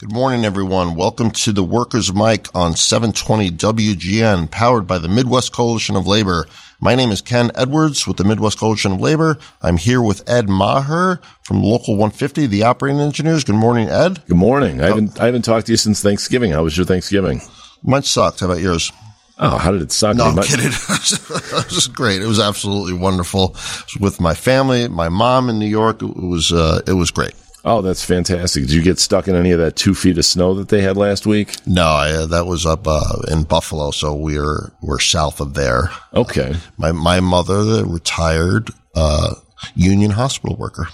Good morning, everyone. Welcome to the Workers' Mic on 720 WGN, powered by the Midwest Coalition of Labor. My name is Ken Edwards with the Midwest Coalition of Labor. I'm here with Ed Maher from Local 150, the operating engineers. Good morning, Ed. Good morning. I haven't I haven't talked to you since Thanksgiving. How was your Thanksgiving? Mine sucked. How about yours? Oh, how did it suck? No, I'm kidding. it was great. It was absolutely wonderful. It was with my family, my mom in New York. It was, uh, it was great. Oh, that's fantastic. Did you get stuck in any of that two feet of snow that they had last week? No, I, uh, that was up, uh, in Buffalo. So we're, we're south of there. Okay. My, my mother, the retired, uh, union hospital worker.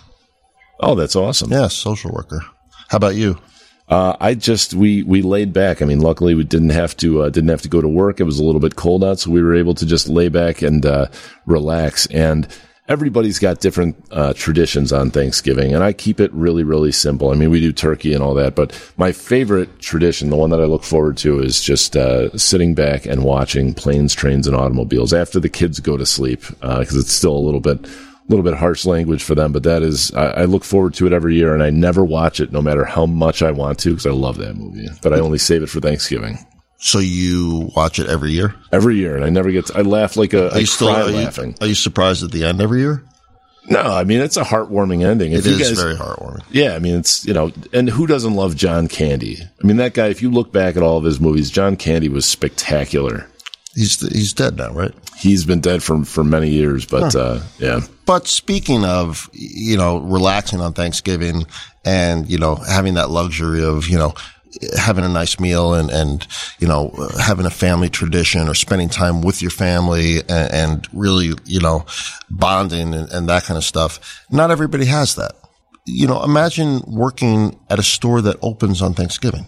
Oh, that's awesome. Yeah, social worker. How about you? Uh, I just we we laid back. I mean, luckily we didn't have to uh, didn't have to go to work. It was a little bit cold out, so we were able to just lay back and uh, relax. And everybody's got different uh, traditions on Thanksgiving, and I keep it really really simple. I mean, we do turkey and all that, but my favorite tradition, the one that I look forward to, is just uh, sitting back and watching planes, trains, and automobiles after the kids go to sleep because it's still a little bit a little bit harsh language for them, but that is, I, I, look forward to it every year and I never watch it no matter how much I want to because I love that movie, but I only save it for Thanksgiving. So you watch it every year? Every year. And I never get, to, I laugh like a, are you still, are laughing. You, are you surprised at the end every year? No, I mean, it's a heartwarming ending. If it is guys, very heartwarming. Yeah. I mean, it's, you know, and who doesn't love John Candy? I mean, that guy, if you look back at all of his movies, John Candy was spectacular. He's he's dead now, right? He's been dead for for many years, but huh. uh, yeah. But speaking of, you know, relaxing on Thanksgiving and you know having that luxury of you know having a nice meal and and you know having a family tradition or spending time with your family and, and really you know bonding and, and that kind of stuff. Not everybody has that. You know, imagine working at a store that opens on Thanksgiving,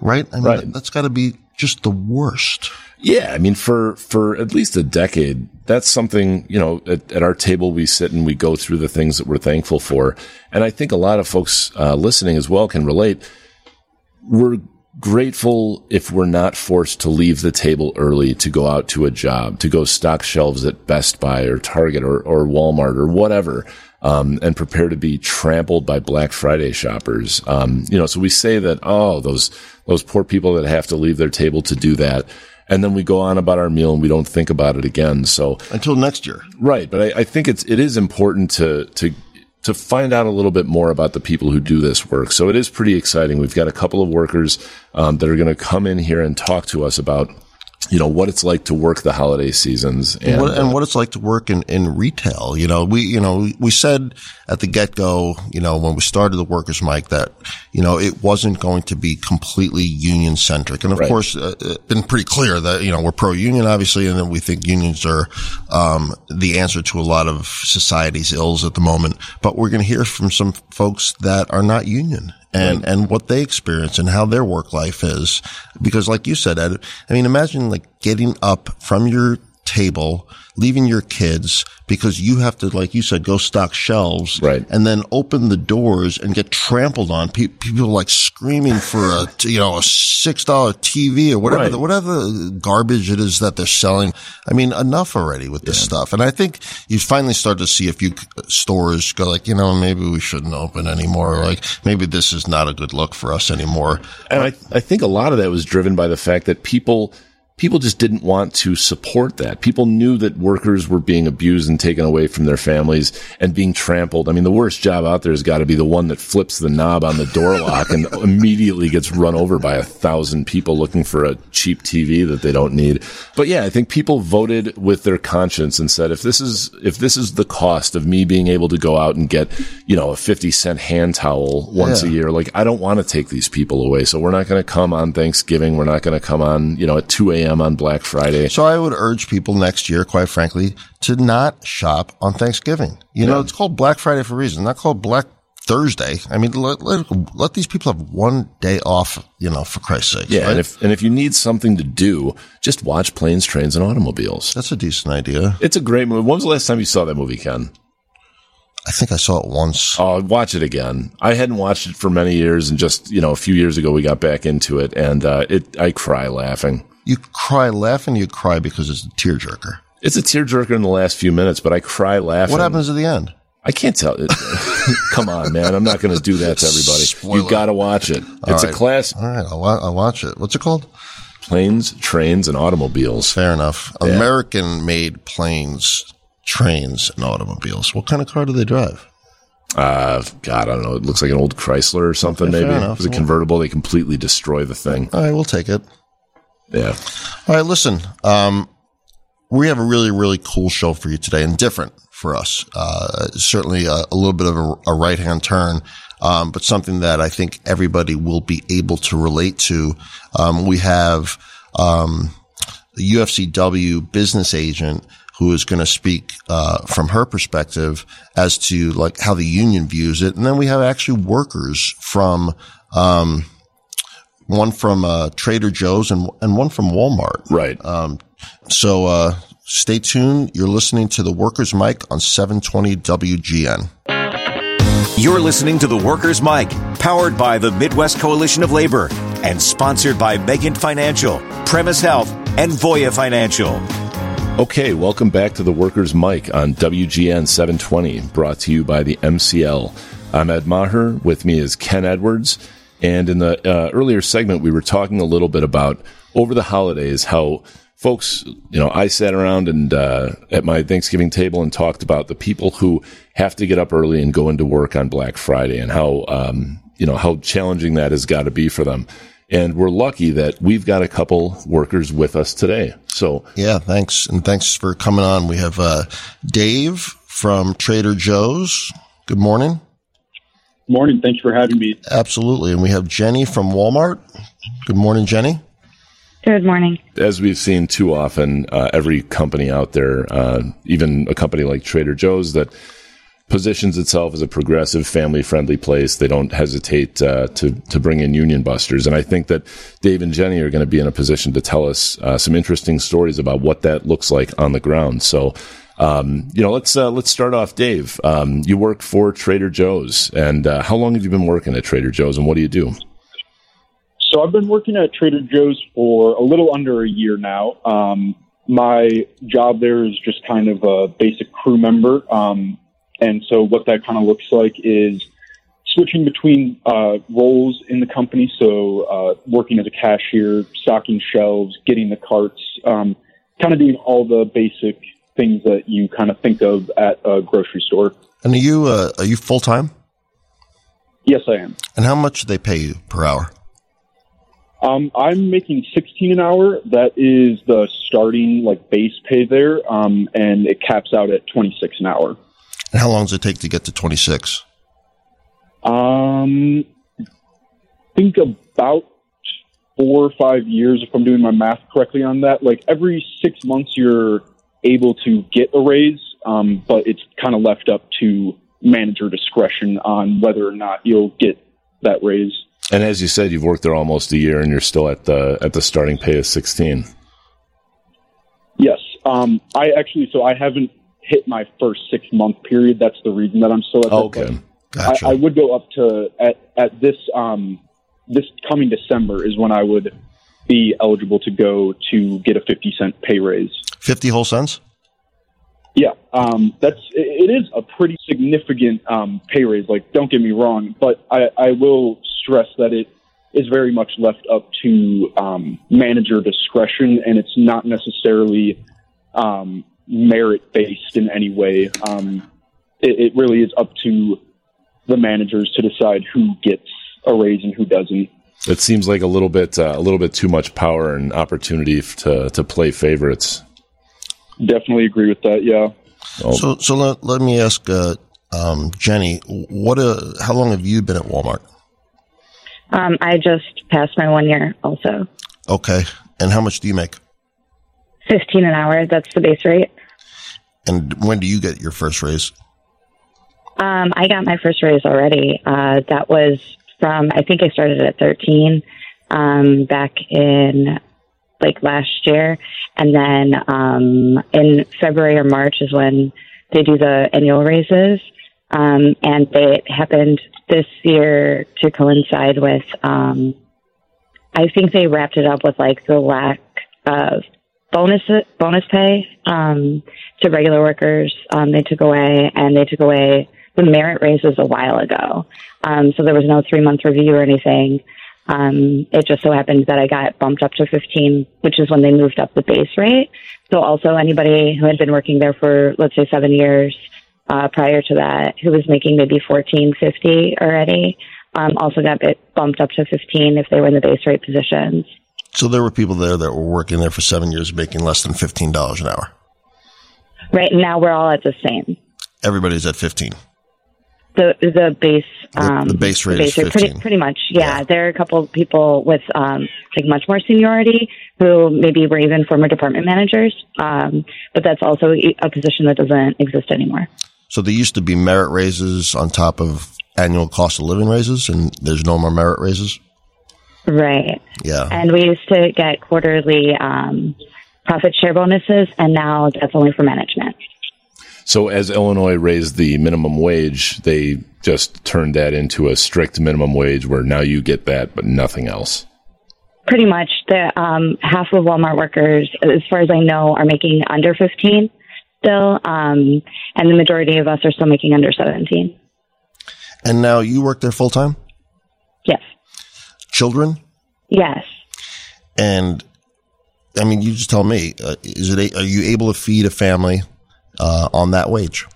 right? I mean, right. that's got to be just the worst. Yeah, I mean, for for at least a decade, that's something you know. At, at, our table, we sit and we go through the things that we're thankful for, and I think a lot of folks uh, listening as well can relate. We're grateful if we're not forced to leave the table early to go out to a job, to go stock shelves at Best Buy or Target or, or Walmart or whatever. Um, and prepare to be trampled by Black Friday shoppers. Um, you know, so we say that, oh, those, those poor people that have to leave their table to do that and then we go on about our meal and we don't think about it again. So until next year, right? But I, I, think it's it is important to to to find out a little bit more about the people who do this work. So it is pretty exciting. We've got a couple of workers um, that are going to come in here and talk to us about you know what it's like to work the holiday seasons and, what, and what it's like to work in, in retail. You know, we you know we said at the get go, you know, when we started the workers' mic that you know it wasn't going to be completely union centric, and of right. course, uh, it's been pretty clear that you know we're pro union, obviously, and that we think unions are um, the answer to a lot of society's ills at the moment. But we're going to hear from some folks that are not union and, right. and what they experience and how their work life is. Because like you said, Ed, I mean, imagine like getting up from your table, leaving your kids because you have to, like you said, go stock shelves right. and then open the doors and get trampled on. Pe- people like screaming for a, you know, a $6 TV or whatever, Right. the, whatever garbage it is that they're selling. I mean, enough already with this stuff. And I think you finally start to see a few uh, stores go like, you know, maybe we shouldn't open anymore. Like maybe this is not a good look for us anymore. And I, I think a lot of that was driven by the fact that people people just didn't want to support that. People knew that workers were being abused and taken away from their families and being trampled. I mean, the worst job out there has got to be the one that flips the knob on the door lock and immediately gets run over by a thousand people looking for a cheap TV that they don't need. But yeah, I think people voted with their conscience and said, if this is, if this is the cost of me being able to go out and get, you know, a 50 cent hand towel once Yeah. a year, like I don't want to take these people away. So we're not going to come on Thanksgiving. We're not going to come on, you know, at 2 a.m. on Black Friday. So I would urge people next year, quite frankly, to not shop on Thanksgiving. You know, it's called Black Friday for a reason, not called Black Thursday. I mean, let, let, let these people have one day off, you know, for Christ's sake. Yeah, and if and if you need something to do, just watch planes, trains, and automobiles. That's a decent idea. It's a great movie. When was the last time you saw that movie, Ken? I think I saw it once. Oh, watch it again. I hadn't watched it for many years, and just you know, a few years ago we got back into it, and uh, it I cry laughing. You cry laughing, you cry because it's a tearjerker. It's a tearjerker in the last few minutes, but I cry laughing. What happens at the end? I can't tell. It. Come on, man. I'm not going to do that to everybody. Spoiler. You got to watch it. All it's right. a class. All right, I'll, wa- I'll watch it. What's it called? Planes, trains, and automobiles. Fair enough. American-made planes, trains, and automobiles. What kind of car do they drive? Uh, God, I don't know. It looks like an old Chrysler or something. Okay, maybe enough. it was a convertible. They completely destroy the thing. All right, we'll take it. Yeah. All right, listen. Um, we have a really, really cool show for you today, and different for us. Uh, certainly a, a little bit of a, a right hand turn, um, but something that I think everybody will be able to relate to. Um, we have um, the UFCW business agent who is going to speak uh, from her perspective as to like how the union views it, and then we have actually workers from. Um, one from uh, Trader Joe's and and one from Walmart. Right. Um, so uh, stay tuned. You're listening to the Workers Mic on 720 WGN. You're listening to the Workers Mic, powered by the Midwest Coalition of Labor and sponsored by Megan Financial, Premise Health, and Voya Financial. Okay, welcome back to the Workers Mic on WGN 720, brought to you by the MCL. I'm Ed Maher. With me is Ken Edwards. And in the uh, earlier segment, we were talking a little bit about over the holidays how folks, you know, I sat around and uh, at my Thanksgiving table and talked about the people who have to get up early and go into work on Black Friday and how, um, you know, how challenging that has got to be for them. And we're lucky that we've got a couple workers with us today. So Yeah, thanks. And thanks for coming on. We have uh, Dave from Trader Joe's. Good morning. Morning. Thanks for having me. Absolutely. And we have Jenny from Walmart. Good morning, Jenny. Good morning. as we've seen too often, uh, every company out there, uh, even a company like Trader Joe's that positions itself as a progressive, family-friendly place, they don't hesitate uh, to to bring in union busters. And I think that Dave and Jenny are going to be in a position to tell us uh, some interesting stories about what that looks like on the ground. So. Um, you know, let's uh, let's start off, Dave. Um, you work for Trader Joe's, and uh, how long have you been working at Trader Joe's, and what do you do? So I've been working at Trader Joe's for a little under a year now. Um, my job there is just kind of a basic crew member. Um, and so what that kind of looks like is switching between uh, roles in the company. So uh, working as a cashier, stocking shelves, getting the carts, um, kind of doing all the basic things that you kind of think of at a grocery store. And are you uh, are you full time? Yes, I am. And how much do they pay you per hour? Um, I'm making 16 an hour. That is the starting like base pay there, um, and it caps out at 26 an hour. And how long does it take to get to 26? Um, think about four or five years, if I'm doing my math correctly on that. Like every six months, you're able to get a raise, um, but it's kind of left up to manager discretion on whether or not you'll get that raise. And as you said, you've worked there almost a year, and you're still at the at the starting pay of sixteen. Yes. Um, I actually, so I haven't hit my first six month period. That's the reason that I'm still at that. Okay. Gotcha. I, I would go up to at at this um this coming December is when I would be eligible to go to get a fifty cent pay raise. 50 whole cents? Yeah, um, that's it, it is a pretty significant um, pay raise. Like, don't get me wrong, but I, I will stress that it is very much left up to um, manager discretion, and it's not necessarily um, merit based in any way. Um, it, it really is up to the managers to decide who gets a raise and who doesn't. It seems like a little bit uh, a little bit too much power and opportunity to to play favorites. Definitely agree with that. Yeah. Oh, So, so let, let me ask, uh, um, Jenny, what, uh, how long have you been at Walmart? Um, I just passed my one year also. Okay. And how much do you make? 15 an hour. That's the base rate. And when do you get your first raise? Um, I got my first raise already. Uh, that was from, I think I started at 13, um, back in like last year. And then, um, in February or March is when they do the annual raises. Um, and they happened this year to coincide with, um, I think they wrapped it up with like the lack of bonus bonus pay um, to regular workers. Um, they took away, and they took away the merit raises a while ago. Um, so there was no three month review or anything. Um, it just so happened that I got bumped up to 15, which is when they moved up the base rate. So also anybody who had been working there for, let's say, seven years uh, prior to that, who was making maybe 14.50 already, um, also got bumped up to 15 if they were in the base rate positions. So there were people there that were working there for seven years, making less than fifteen dollars an hour. Right now, we're all at the same. Everybody's at fifteen. The the base um, the, the base rate the base is Pretty, pretty much, yeah. yeah. There are a couple of people with um, like much more seniority who maybe were even former department managers, um, but that's also a position that doesn't exist anymore. So there used to be merit raises on top of annual cost of living raises, and there's no more merit raises. Right. Yeah. And we used to get quarterly um, profit share bonuses, and now that's only for management. So, as Illinois raised the minimum wage, they just turned that into a strict minimum wage where now you get that, but nothing else. Pretty much. The um, half of Walmart workers, as far as I know, are making under 15 still, um, and the majority of us are still making under 17. And now you work there full time? Yes children? Yes. And I mean, you just tell me, uh, is it, a, are you able to feed a family, uh, on that wage?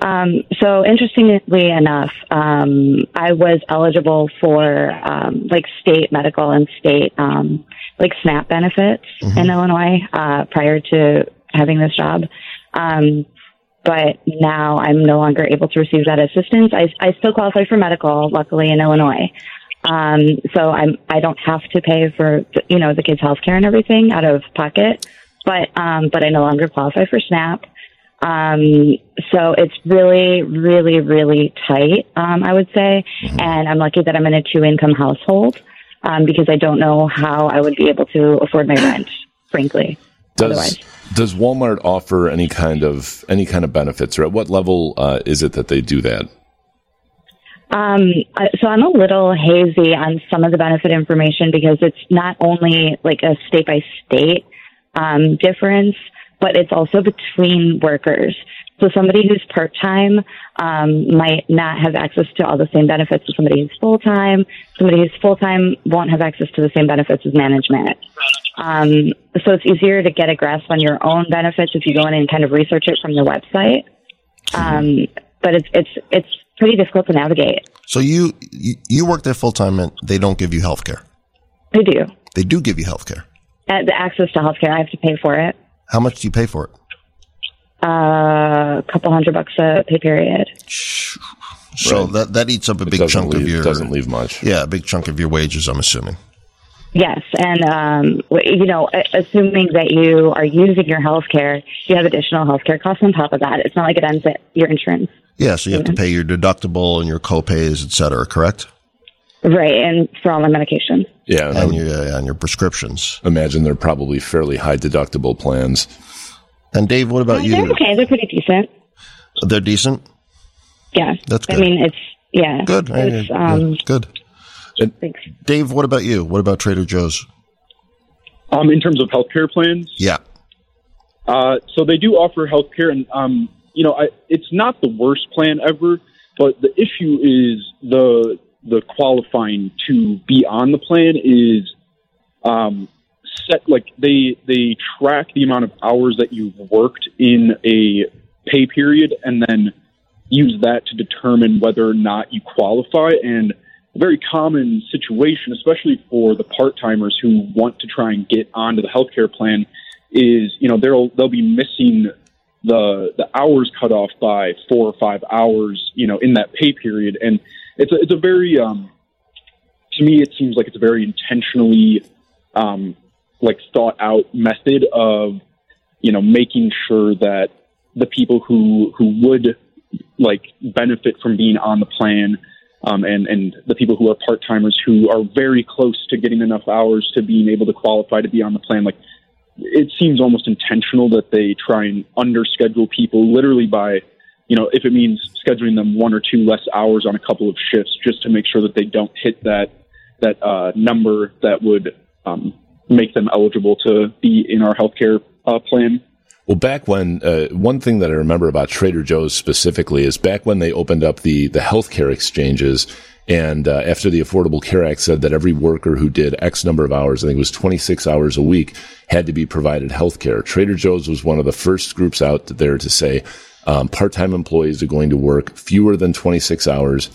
Um, so interestingly enough, um, I was eligible for, um, like state medical and state, um, like SNAP benefits mm-hmm. in Illinois, uh, prior to having this job. Um, but now I'm no longer able to receive that assistance. I, I still qualify for medical, luckily in Illinois. Um, so I'm, I don't have to pay for, you know, the kids' health care and everything out of pocket, but, um, but I no longer qualify for SNAP. Um, so it's really, really, really tight, um, I would say. Mm-hmm. And I'm lucky that I'm in a two income household, um, because I don't know how I would be able to afford my rent, frankly. Does, otherwise. does Walmart offer any kind of, any kind of benefits or at what level, uh, is it that they do that? Um, so I'm a little hazy on some of the benefit information because it's not only like a state by state um, difference, but it's also between workers. So somebody who's part time um, might not have access to all the same benefits as somebody who's full time. Somebody who's full time won't have access to the same benefits as management. Um, so it's easier to get a grasp on your own benefits if you go in and kind of research it from the website. Um, but it's it's it's pretty difficult to navigate. So you you work there full time and they don't give you health care. They do. They do give you health care. Uh, the access to health care, I have to pay for it. How much do you pay for it? Uh, a couple hundred bucks a pay period. So right. that that eats up a big chunk leave, of your doesn't leave much. Yeah, a big chunk of your wages. I'm assuming. Yes, and um, you know, assuming that you are using your health care, you have additional health care costs on top of that. It's not like it ends at your insurance. Yeah, so you have to pay your deductible and your copays, et cetera, correct? Right, and for all my medication. Yeah, and, your and your prescriptions. Imagine they're probably fairly high deductible plans. And Dave, what about uh, you? They're okay. They're pretty decent. They're decent. Yeah, that's good. I mean, it's yeah, good. It's, um, good. Thanks. Dave, what about you? What about Trader Joe's? Um, in terms of healthcare plans, yeah. Uh, so they do offer healthcare, and um, you know, I, it's not the worst plan ever, but the issue is the the qualifying to be on the plan is um, set like they they track the amount of hours that you've worked in a pay period and then use that to determine whether or not you qualify. And a very common situation especially for the part-timers who want to try and get onto the healthcare plan is you know they'll they'll be missing the the hours cut off by four or five hours, you know, in that pay period, and it's a, it's a very um, to me it seems like it's a very intentionally um, like thought out method of you know making sure that the people who who would like benefit from being on the plan um, and and the people who are part timers who are very close to getting enough hours to being able to qualify to be on the plan like it seems almost intentional that they try and underschedule people literally by, you know, if it means scheduling them one or two less hours on a couple of shifts just to make sure that they don't hit that that uh, number that would um, make them eligible to be in our healthcare uh, plan. Well, back when uh, one thing that I remember about Trader Joe's specifically is back when they opened up the the healthcare exchanges, and uh, after the Affordable Care Act said that every worker who did X number of hours, I think it was 26 hours a week, had to be provided healthcare. Trader Joe's was one of the first groups out there to say um, part time employees are going to work fewer than 26 hours,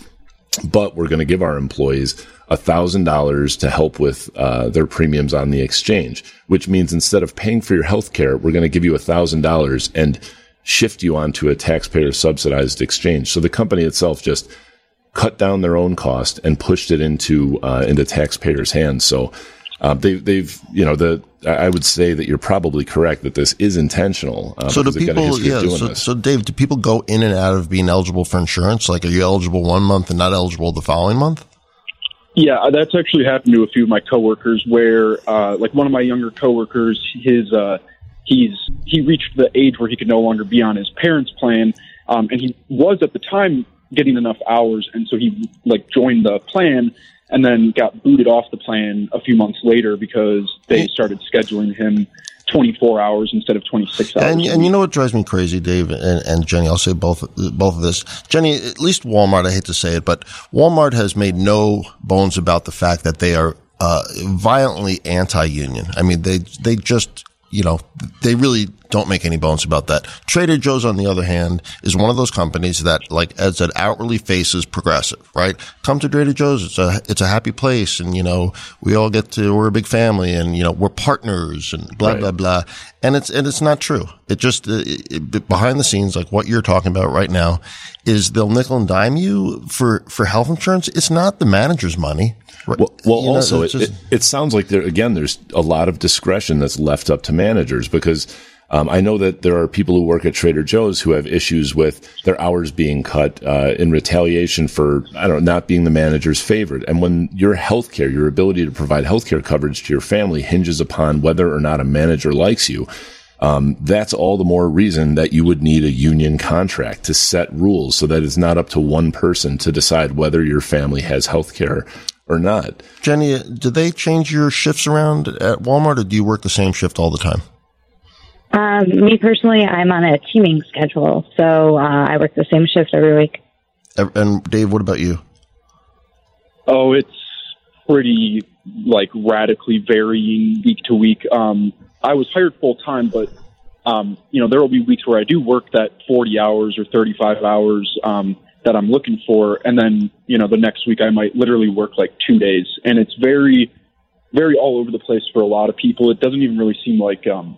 but we're going to give our employees $1,000 to help with uh, their premiums on the exchange, which means instead of paying for your health care, we're going to give you $1,000 and shift you onto a taxpayer subsidized exchange. So the company itself just cut down their own cost and pushed it into uh, into taxpayers' hands. So uh, they, they've, you know, the I would say that you're probably correct that this is intentional. Uh, so do people, yeah. So, so, Dave, do people go in and out of being eligible for insurance? Like, are you eligible one month and not eligible the following month? Yeah, uh, that's actually happened to a few of my coworkers. Where, uh, like, one of my younger coworkers, his uh, he's he reached the age where he could no longer be on his parents' plan, um, and he was at the time getting enough hours, and so he like joined the plan, and then got booted off the plan a few months later because they started scheduling him 24 hours instead of 26 hours. And, and you know what drives me crazy, Dave and, and, Jenny? I'll say both both of this. Jenny, at least Walmart. I hate to say it, but Walmart has made no bones about the fact that they are uh, violently anti-union. I mean, they they just you know, they really don't make any bones about that. Trader Joe's, on the other hand, is one of those companies that, like Ed said, outwardly faces progressive, right? Come to Trader Joe's. It's a, it's a happy place. And, you know, we all get to, we're a big family and, you know, we're partners and blah, right. blah, blah. And it's, and it's not true. It just, it, it, behind the scenes, like what you're talking about right now is they'll nickel and dime you for, for health insurance. It's not the manager's money. Well, well you know, also, just, it, it, it, sounds like there, again, there's a lot of discretion that's left up to managers because um, I know that there are people who work at Trader Joe's who have issues with their hours being cut uh, in retaliation for, I don't know, not being the manager's favorite. And when your healthcare, your ability to provide healthcare coverage to your family hinges upon whether or not a manager likes you, um, that's all the more reason that you would need a union contract to set rules so that it's not up to one person to decide whether your family has health care or not. Jenny, do they change your shifts around at Walmart or do you work the same shift all the time? Um, me personally, I'm on a teaming schedule, so uh, I work the same shift every week. And Dave, what about you? Oh, it's pretty like radically varying week to week. Um, I was hired full time, but um, you know there will be weeks where I do work that 40 hours or 35 hours. Um, that I'm looking for. And then, you know, the next week I might literally work like two days. And it's very, very all over the place for a lot of people. It doesn't even really seem like um,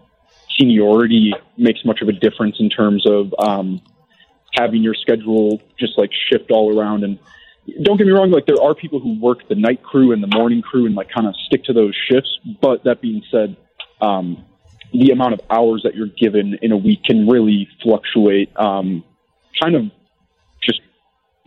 seniority makes much of a difference in terms of um, having your schedule just like shift all around. And don't get me wrong, like there are people who work the night crew and the morning crew and like kind of stick to those shifts. But that being said, um, the amount of hours that you're given in a week can really fluctuate um, kind of just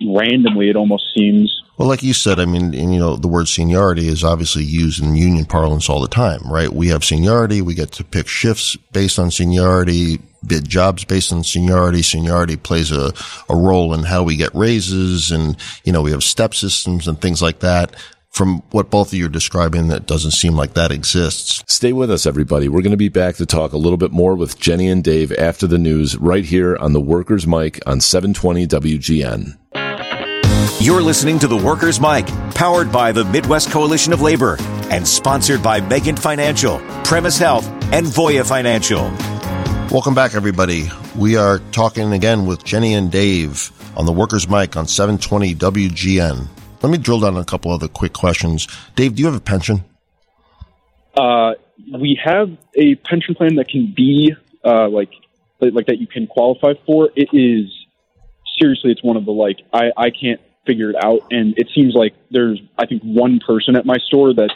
randomly, it almost seems. Well, like you said, I mean, and, you know, the word seniority is obviously used in union parlance all the time, right? We have seniority. We get to pick shifts based on seniority, bid jobs based on seniority. Seniority plays a, a role in how we get raises and, you know, we have step systems and things like that from what both of you are describing, that doesn't seem like that exists. Stay with us, everybody. We're going to be back to talk a little bit more with Jenny and Dave after the news right here on the Workers Mic on 720 WGN. You're listening to the Workers Mic, powered by the Midwest Coalition of Labor and sponsored by Megan Financial, Premise Health, and Voya Financial. Welcome back, everybody. We are talking again with Jenny and Dave on the Workers Mic on 720 WGN. Let me drill down on a couple other quick questions. Dave, do you have a pension? Uh, we have a pension plan that can be uh, like like that you can qualify for. It is seriously, it's one of the like I I can't figure it out, and it seems like there's I think one person at my store that's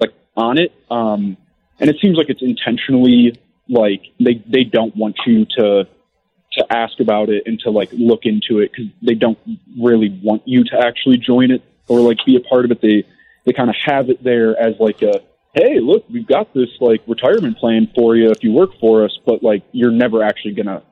like on it, um, and it seems like it's intentionally like they they don't want you to to ask about it and to like look into it because they don't really want you to actually join it or like be a part of it. They they kind of have it there as like a hey, look, we've got this like retirement plan for you if you work for us, but like you're never actually gonna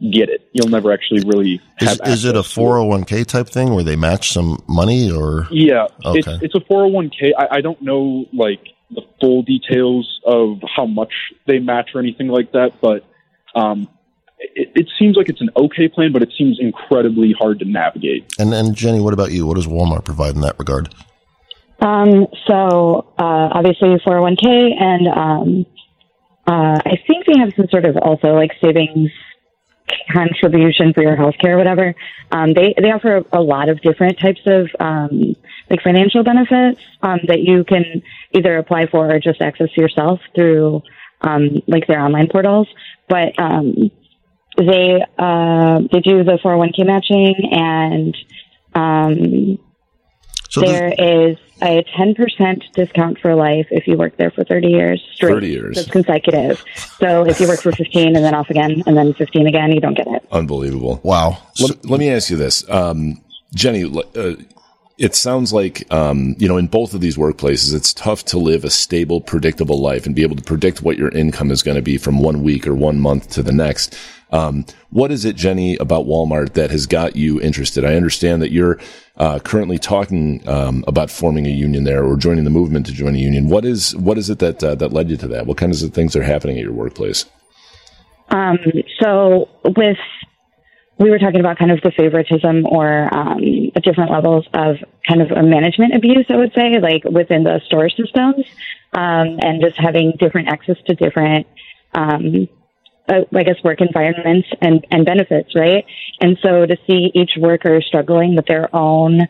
get it. You'll never actually really is, is it a 401k type thing where they match some money or? Yeah, okay. it's, it's a 401k. I, I don't know like the full details of how much they match or anything like that, but Um, it, it seems like it's an okay plan, but it seems incredibly hard to navigate. And and Jenny, what about you? What does Walmart provide in that regard? Um, so uh, obviously 401k, and um, uh, I think they have some sort of also like savings contribution for your healthcare, or whatever. Um, they they offer a, lot of different types of um, like financial benefits um, that you can either apply for or just access yourself through um, like their online portals. But um, they uh, they do the 401k matching and um, so there is a 10% discount for life if you work there for 30 years straight. 30 years. That's consecutive. So if you work for 15 and then off again and then 15 again, you don't get it. Unbelievable. Wow. Let, let me ask you this. Um, Jenny, uh, it sounds like, um, you know, in both of these workplaces, it's tough to live a stable, predictable life and be able to predict what your income is going to be from one week or one month to the next. Um, what is it, Jenny, about Walmart that has got you interested? I understand that you're uh, currently talking um, about forming a union there or joining the movement to join a union. What is what is it that uh, that led you to that? What kinds of things are happening at your workplace? Um, so with we were talking about kind of the favoritism or um, different levels of kind of a management abuse, I would say, like within the store systems, um, and just having different access to different, um, uh, I guess, work environments and, and benefits, right? And so to see each worker struggling with their own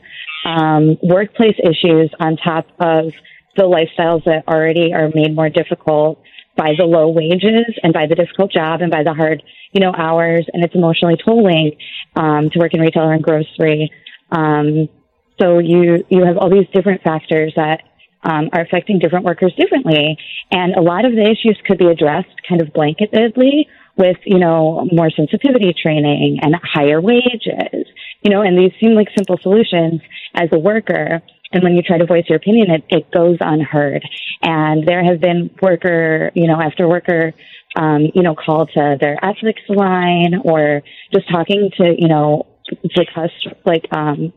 um, workplace issues on top of the lifestyles that already are made more difficult by the low wages and by the difficult job and by the hard, you know, hours and it's emotionally tolling um, to work in retail or in grocery. Um, so you you have all these different factors that um, are affecting different workers differently, and a lot of the issues could be addressed kind of blanketedly with you know more sensitivity training and higher wages. You know, and these seem like simple solutions as a worker, and when you try to voice your opinion, it, it goes unheard. And there have been worker, you know, after worker, um, you know, call to their ethics line or just talking to, you know, to cust- like, um,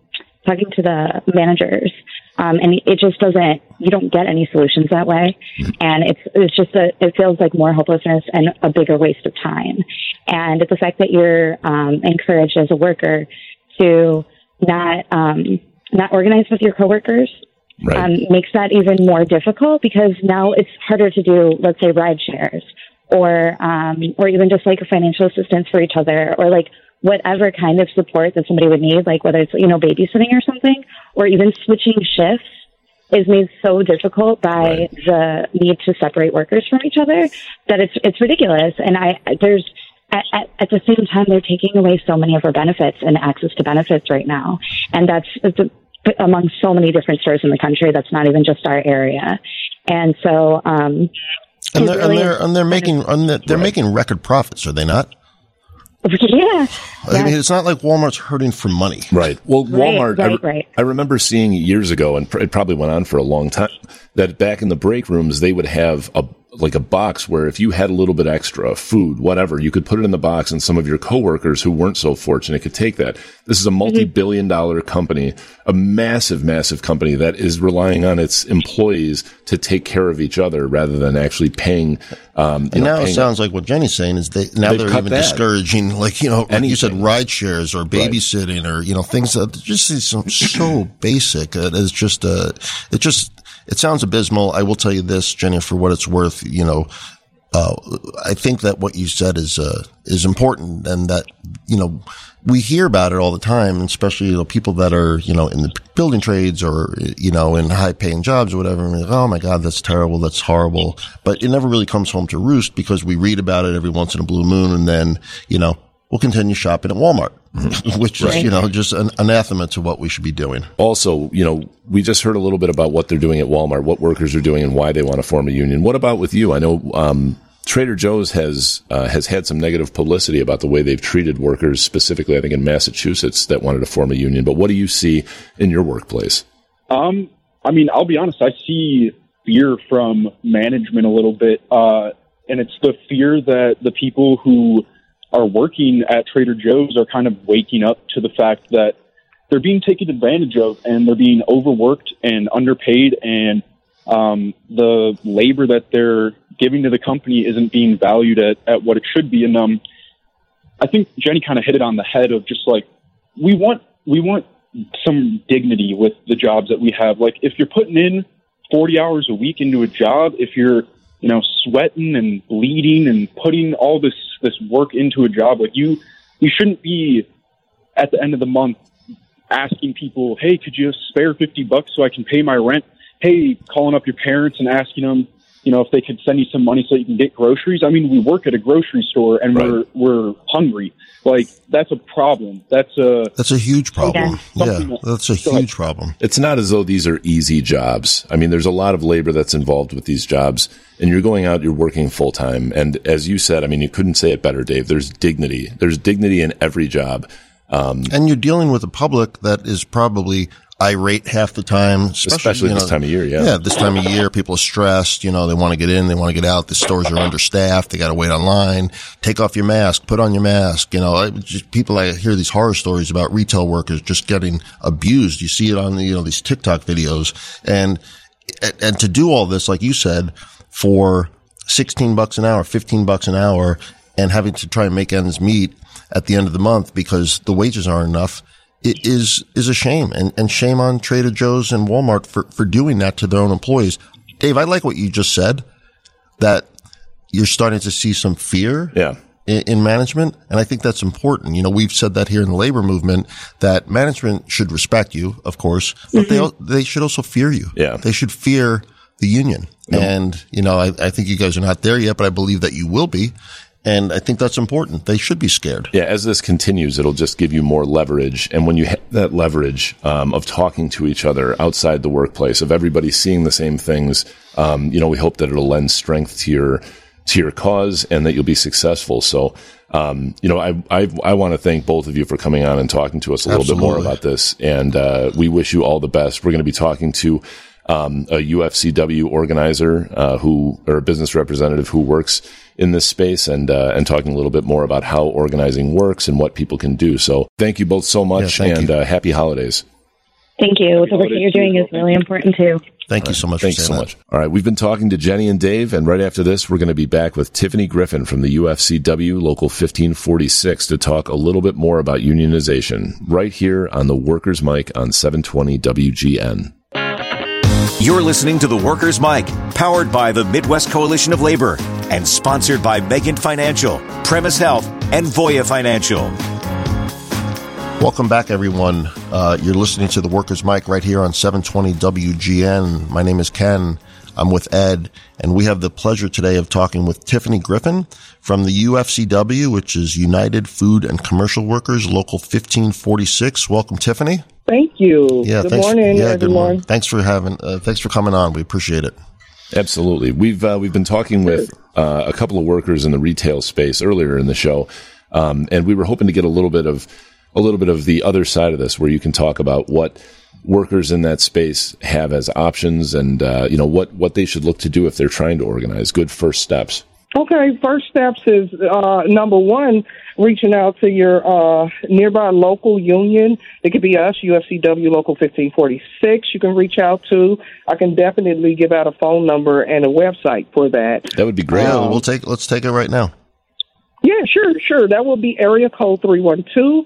talking to the managers. Um, and it just doesn't, you don't get any solutions that way. And it's, it's just a, it feels like more hopelessness and a bigger waste of time. And it's the fact that you're, um, encouraged as a worker to not, um, not organized with your coworkers right. um, makes that even more difficult because now it's harder to do, let's say, ride shares or um, or even just like a financial assistance for each other or like whatever kind of support that somebody would need, like whether it's you know babysitting or something, or even switching shifts is made so difficult by right. the need to separate workers from each other that it's it's ridiculous. And I there's at, at, at, the same time, they're taking away so many of our benefits and access to benefits right now. And that's, it's a, among so many different stores in the country. That's not even just our area. And so, um, and they're, really and they're, and they're making, and they're, they're right. making record profits, are they not? Yeah. I mean, it's not like Walmart's hurting for money. Right. Well, Walmart, right, right, right. I, I, remember seeing years ago, and it probably went on for a long time, that back in the break rooms, they would have a like a box where if you had a little bit extra food, whatever, you could put it in the box and some of your coworkers who weren't so fortunate could take that. This is a multi-billion dollar company, a massive, massive company that is relying on its employees to take care of each other rather than actually paying. Um, and know, now paying, it sounds like what Jenny's saying is they now they're even that. discouraging, like you know, like you said, ride shares or babysitting right. or you know things that just so, so basic. It's just uh, it just it sounds abysmal. I will tell you this, Jenny, for what it's worth. You know, uh, I think that what you said is uh, is important, and that you know we hear about it all the time, especially you know people that are you know in the building trades or you know in high paying jobs or whatever. Like, oh my God, that's terrible, that's horrible. But it never really comes home to roost because we read about it every once in a blue moon, and then you know we'll continue shopping at Walmart. which is, right. you know, just an anathema to what we should be doing. Also, you know, we just heard a little bit about what they're doing at Walmart, what workers are doing and why they want to form a union. What about with you? I know, um, Trader Joe's has uh, has had some negative publicity about the way they've treated workers, specifically, I think in Massachusetts, that wanted to form a union. But what do you see in your workplace? Um, I mean, I'll be honest. I see fear from management a little bit, uh, and it's the fear that the people who are working at Trader Joe's are kind of waking up to the fact that they're being taken advantage of and they're being overworked and underpaid and um, the labor that they're giving to the company isn't being valued at, at what it should be. And um, I think Jenny kind of hit it on the head of just like we want we want some dignity with the jobs that we have. Like if you're putting in 40 hours a week into a job, if you're you know sweating and bleeding and putting all this this work into a job, like you you shouldn't be at the end of the month asking people, "Hey, could you spare 50 bucks so I can pay my rent?" Hey, calling up your parents and asking them, you know, if they could send you some money so you can get groceries. I mean, we work at a grocery store and Right. we're we're hungry. Like that's a problem. That's a That's a huge problem. Yeah. Yeah, that's a Go ahead. huge problem. It's not as though these are easy jobs. I mean, there's a lot of labor that's involved with these jobs, and you're going out, you're working full time. And as you said, I mean, you couldn't say it better, Dave. There's dignity. There's dignity in every job. Um, and you're dealing with a public that is probably irate half the time, especially, Especially you this time of year, yeah. Yeah, this time of year, people are stressed. You know, they want to get in, they want to get out. The stores are understaffed. They got to wait online. Take off your mask. Put on your mask. You know, I, just people. I hear these horror stories about retail workers just getting abused. You see it on the, you know these TikTok videos, and and to do all this, like you said, for 16 bucks an hour, 15 bucks an hour, and having to try and make ends meet at the end of the month because the wages aren't enough, is, is a shame. And, and shame on Trader Joe's and Walmart for, for doing that to their own employees. Dave, I like what you just said that you're starting to see some fear Yeah. in, in management. And I think that's important. You know, we've said that here in the labor movement that management should respect you, of course, but they, mm-hmm. al- they should also fear you. Yeah. They should fear the union. And, you know, I, I think you guys are not there yet, but I believe that you will be. And I think that's important. They should be scared. Yeah, as this continues, it'll just give you more leverage. And when you have that leverage um, of talking to each other outside the workplace, of everybody seeing the same things, um, you know, we hope that it'll lend strength to your to your cause and that you'll be successful. So, um, you know, I I, I want to thank both of you for coming on and talking to us a little bit more about this. And uh, we wish you all the best. We're going to be talking to um, a UFCW organizer uh, who or a business representative who works in this space and uh, and talking a little bit more about how organizing works and what people can do. So thank you both so much Yeah, and uh, happy holidays. Thank you. The work that you're doing is really important too. Thank you so much Thanks for so saying much. All right, we've been talking to Jenny and Dave, and right after this, we're going to be back with Tiffany Griffin from the UFCW Local 1546 to talk a little bit more about unionization right here on the Workers Mic on 720 WGN. You're listening to the Workers' Mic, powered by the Midwest Coalition of Labor and sponsored by Megan Financial, Premise Health, and Voya Financial. Welcome back, everyone. Uh, you're listening to the Workers' Mic right here on 720 WGN. My name is Ken. I'm with Ed, and we have the pleasure today of talking with Tiffany Griffin from the UFCW, which is United Food and Commercial Workers, Local 1546. Welcome, Tiffany. Thank you. Yeah, good thanks. morning, yeah, good everyone. morning. Thanks for having. Uh, thanks for coming on. We appreciate it. Absolutely. We've uh, we've been talking with uh, a couple of workers in the retail space earlier in the show, um, and we were hoping to get a little bit of a little bit of the other side of this, where you can talk about what workers in that space have as options, and uh, you know what what they should look to do if they're trying to organize. Good first steps. Okay, first steps is uh, number one, reaching out to your uh, nearby local union. It could be us, UFCW Local 1546. You can reach out to. I can definitely give out a phone number and a website for that. That would be great. Yeah, we'll take. Let's take it right now. Yeah, sure, sure. That will be area code 312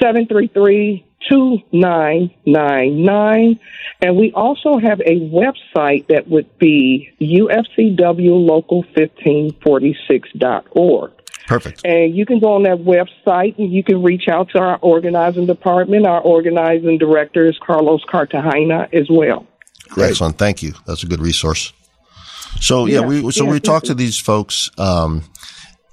733 2999. And we also have a website that would be ufcwlocal1546.org. Perfect. And you can go on that website and you can reach out to our organizing department. Our organizing director is Carlos Cartagena as well. Excellent. Thank you. That's a good resource. So yeah, Yeah, we so yeah, we thank talked to these folks, um,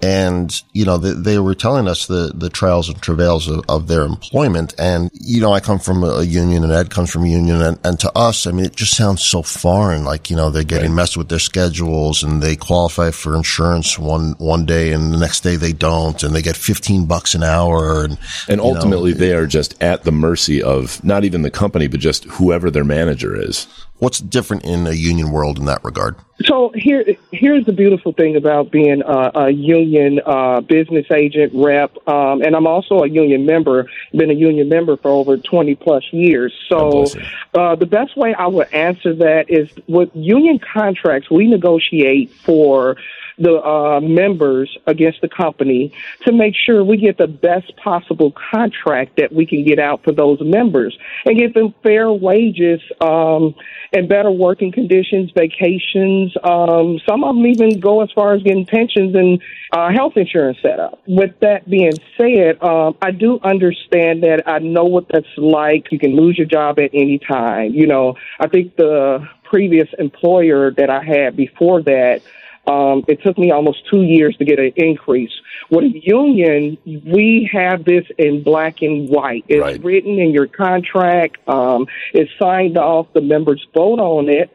and you know they, they were telling us the the trials and travails of, of their employment. And you know, I come from a union, and Ed comes from a union, and, and to us, I mean, it just sounds so foreign. Like you know, they're getting messed with their schedules, and they qualify for insurance one one day, and the next day they don't, and they get fifteen bucks an hour, and And you know, ultimately, they are just at the mercy of not even the company, but just whoever their manager is. what's different in a union world in that regard? So here, here's the beautiful thing about being a, a union uh, business agent rep, um, and I'm also a union member. Been a union member for over 20 plus years. So uh, the best way I would answer that is with union contracts, we negotiate for the uh, members against the company to make sure we get the best possible contract that we can get out for those members and give them fair wages um, and better working conditions, vacations. Um, some of them even go as far as getting pensions and uh, health insurance set up. With that being said, um, I do understand that. I know what that's like. You can lose your job at any time. You know, I think the previous employer that I had before that um, it took me almost two years to get an increase. With a union, we have this in black and white. It's Right. written in your contract. Um, it's signed off. The members vote on it,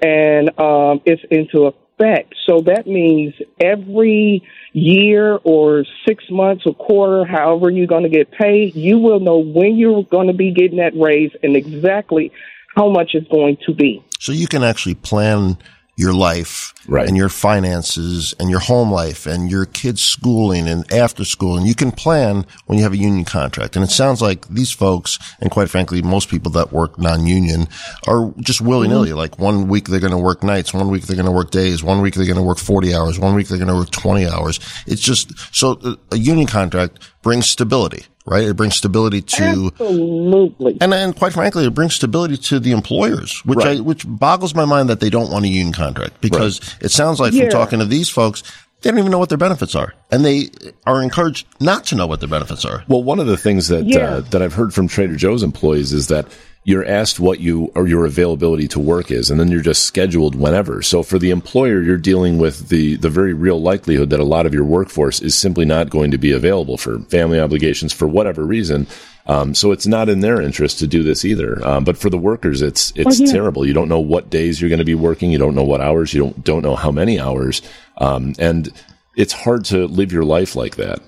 and um, it's into effect. So that means every year or six months, or quarter, however you're going to get paid, you will know when you're going to be getting that raise and exactly how much it's going to be. So you can actually plan your life Right. and your finances and your home life and your kids' schooling and after school. And you can plan when you have a union contract. And it sounds like these folks, and quite frankly, most people that work non-union are just willy-nilly. Like one week they're going to work nights, one week they're going to work days, one week they're going to work 40 hours, one week they're going to work 20 hours. It's just, so uh, a union contract brings stability, right? It brings stability to, Absolutely. and and quite frankly, it brings stability to the employers, which I, which boggles my mind that they don't want a union contract because it sounds like Yeah. from talking to these folks, they don't even know what their benefits are, and they are encouraged not to know what their benefits are. Well, one of the things that Yeah. uh, that I've heard from Trader Joe's employees is that you're asked what you or your availability to work is, and then you're just scheduled whenever. So for the employer, you're dealing with the the very real likelihood that a lot of your workforce is simply not going to be available for family obligations for whatever reason. Um, so it's not in their interest to do this either. Um, but for the workers, it's it's yeah. terrible. You don't know what days you're going to be working. You don't know what hours. You don't don't know how many hours, um, and it's hard to live your life like that.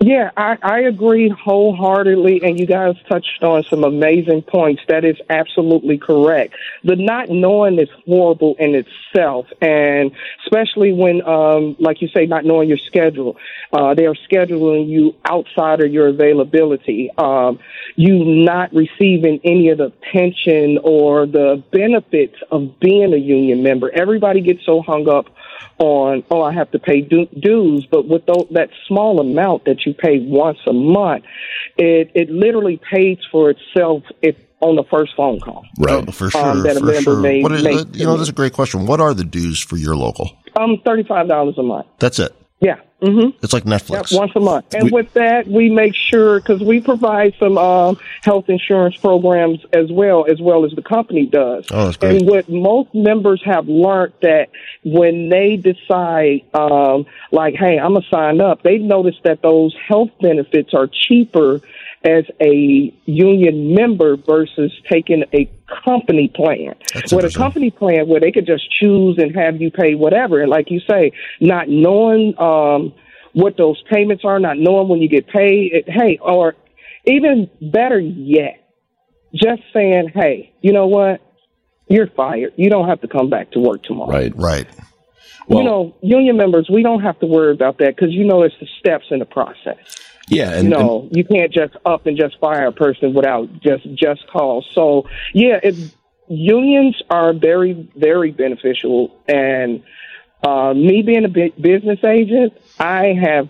Yeah, I, I agree wholeheartedly, and you guys touched on some amazing points. That is absolutely correct. The not knowing is horrible in itself, and especially when, um, like you say, not knowing your schedule. Uh, they are scheduling you outside of your availability. Um, you not receiving any of the pension or the benefits of being a union member. Everybody gets so hung up on, oh, I have to pay du- dues, but with that small amount that you pay once a month, it, it literally pays for itself if on the first phone call. Right. Oh, for sure, Um, that a for member sure. may What is, make you know, that's a great question. What are the dues for your local? Um, thirty-five dollars a month. That's it. Yeah. Mm-hmm. It's like Netflix. Yep, once a month. And We- with that, we make sure because we provide some um, health insurance programs as well, as well as the company does. Oh, that's great. And what most members have learned that when they decide, um, like, hey, I'm gonna sign up, they notice that those health benefits are cheaper as a union member versus taking a company plan. That's With a company plan where they could just choose and have you pay whatever, and like you say, not knowing um, what those payments are, not knowing when you get paid. It, hey, or even better yet, just saying, hey, you know what? You're fired. You don't have to come back to work tomorrow. Right. Right. Well, you know, union members, we don't have to worry about that because you know it's the steps in the process. Yeah, and, You and- you can't just up and just fire a person without just just cause. So yeah, it, unions are very very beneficial. And uh, me being a business agent, I have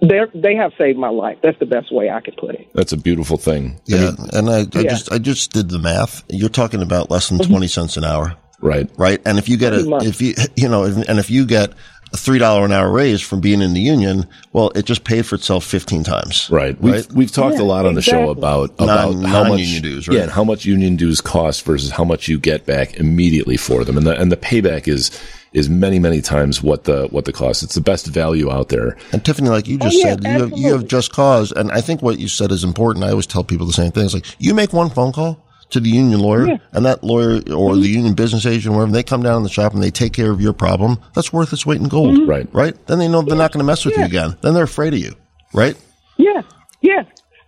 they they have saved my life. That's the best way I could put it. that's a beautiful thing. I Yeah. mean, and I, I Yeah. Mm-hmm. just, I just did the math. You're talking about less than 20 cents an hour. right. right? And if you get Pretty a, if you, you know, and if you get a three dollar an hour raise from being in the union, well, it just paid for itself fifteen times, Right. We've we've talked a lot on the show about about Non- how much non-union dues, right? yeah, and how much union dues cost versus how much you get back immediately for them, and the and the payback is is many many times what the what the cost. It's the best value out there. And Tiffany, like you just Oh, yeah, said, you have, you have just cause, and I think what you said is important. I always tell people the same thing. It's like you make one phone call to the union lawyer, Yeah. and that lawyer or the union business agent, wherever they come down in the shop and they take care of your problem. That's worth its weight in gold, Right. Right? Then they know they're not going to mess with you Mm-hmm. Again. Then they're afraid of you, right? Yeah, yeah.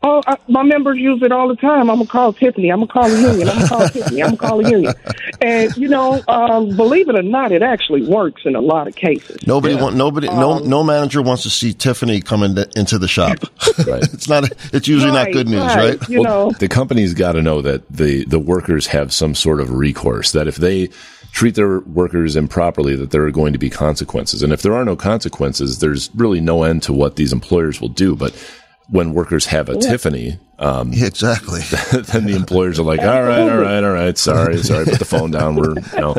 Oh, I, my members use it all the time. I'm gonna call Tiffany. I'm gonna call the union. I'm gonna call Tiffany. I'm gonna call the union. And you know, um, believe it or not, it actually works in a lot of cases. Nobody want nobody no Um, no manager wants to see Tiffany coming into the shop. Right. it's not. It's usually not good news, right? You know, the company's got to know that the the workers have some sort of recourse. That if they treat their workers improperly, that there are going to be consequences. And if there are no consequences, there's really no end to what these employers will do. But when workers have a Tiffany, um, exactly. then the employers are like, all right, all right, all right, sorry, sorry, put the phone down. We're, you know,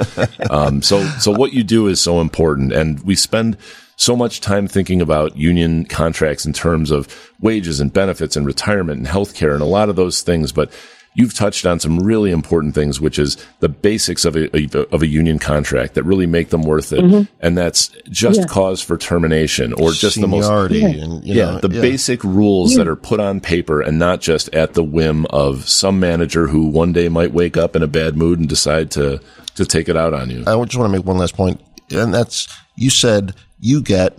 um, so, so what you do is so important. And we spend so much time thinking about union contracts in terms of wages and benefits and retirement and healthcare and a lot of those things. But you've touched on some really important things, which is the basics of a, of a union contract that really make them worth it. Mm-hmm. And that's just cause for termination or just the most Seniority and you yeah, know, the basic rules that are put on paper and not just at the whim of some manager who one day might wake up in a bad mood and decide to to take it out on you. I just want to make one last point, and that's you said you get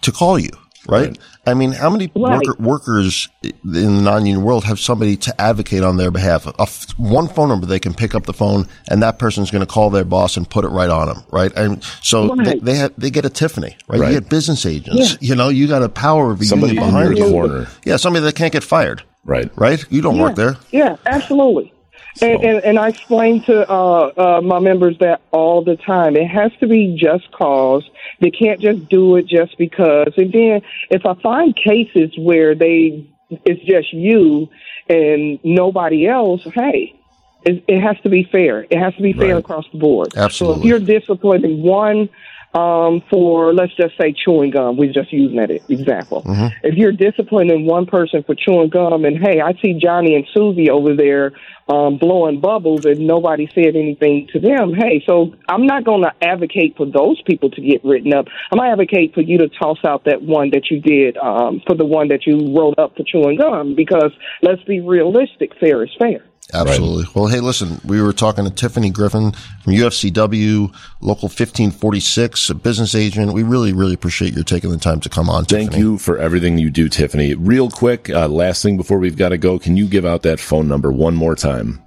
to call you, right? Right. I mean, how many Right. worker, workers in the non-union world have somebody to advocate on their behalf? A f- one phone number they can pick up the phone, and that person's going to call their boss and put it right on them, right? And so they, Right. they have they get a Tiffany, right? Right. You get business agents. You know, you got a power of a Somebody union in behind your you. corner, Yeah, somebody that can't get fired, right? right? You don't work there. Yeah, absolutely. And, and, and I explain to uh, uh, my members that all the time. It has to be just cause. They can't just do it just because. And then if I find cases where they it's just you and nobody else, hey, it, it has to be fair. It has to be fair Right. across the board. Absolutely. So if you're disciplining one um, for, let's just say, chewing gum, we're just using that example. If you're disciplining one person for chewing gum, and hey, I see Johnny and Susie over there um, blowing bubbles, and nobody said anything to them, hey, so I'm not going to advocate for those people to get written up. I'm going to advocate for you to toss out that one that you did um, for the one that you wrote up for chewing gum, because let's be realistic, fair is fair. Absolutely. Well, hey, listen, we were talking to Tiffany Griffin from UFCW, Local 1546, a business agent. We really, really appreciate your taking the time to come on. Thank Tiffany. you for everything you do, Tiffany. Real quick, uh, last thing before we've got to go, can you give out that phone number one more time?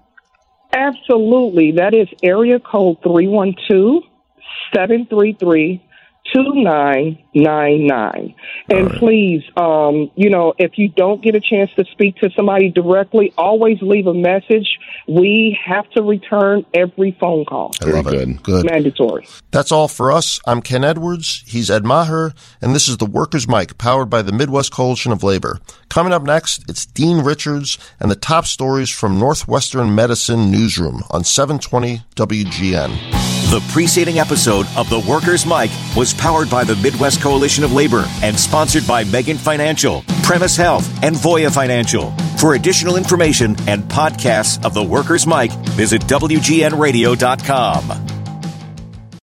Absolutely. That is area code 312 733 2999. And please, um, you know, if you don't get a chance to speak to somebody directly, always leave a message. We have to return every phone call. I Very love it. good. Good. Mandatory. That's all for us. I'm Ken Edwards. He's Ed Maher, and this is the Workers' Mic, powered by the Midwest Coalition of Labor. Coming up next, it's Dean Richards and the top stories from Northwestern Medicine Newsroom on 720 WGN. The preceding episode of The Workers' Mic was powered by the Midwest Coalition of Labor and sponsored by Megan Financial, Premise Health, and Voya Financial. For additional information and podcasts of The Workers' Mic, visit WGNradio.com.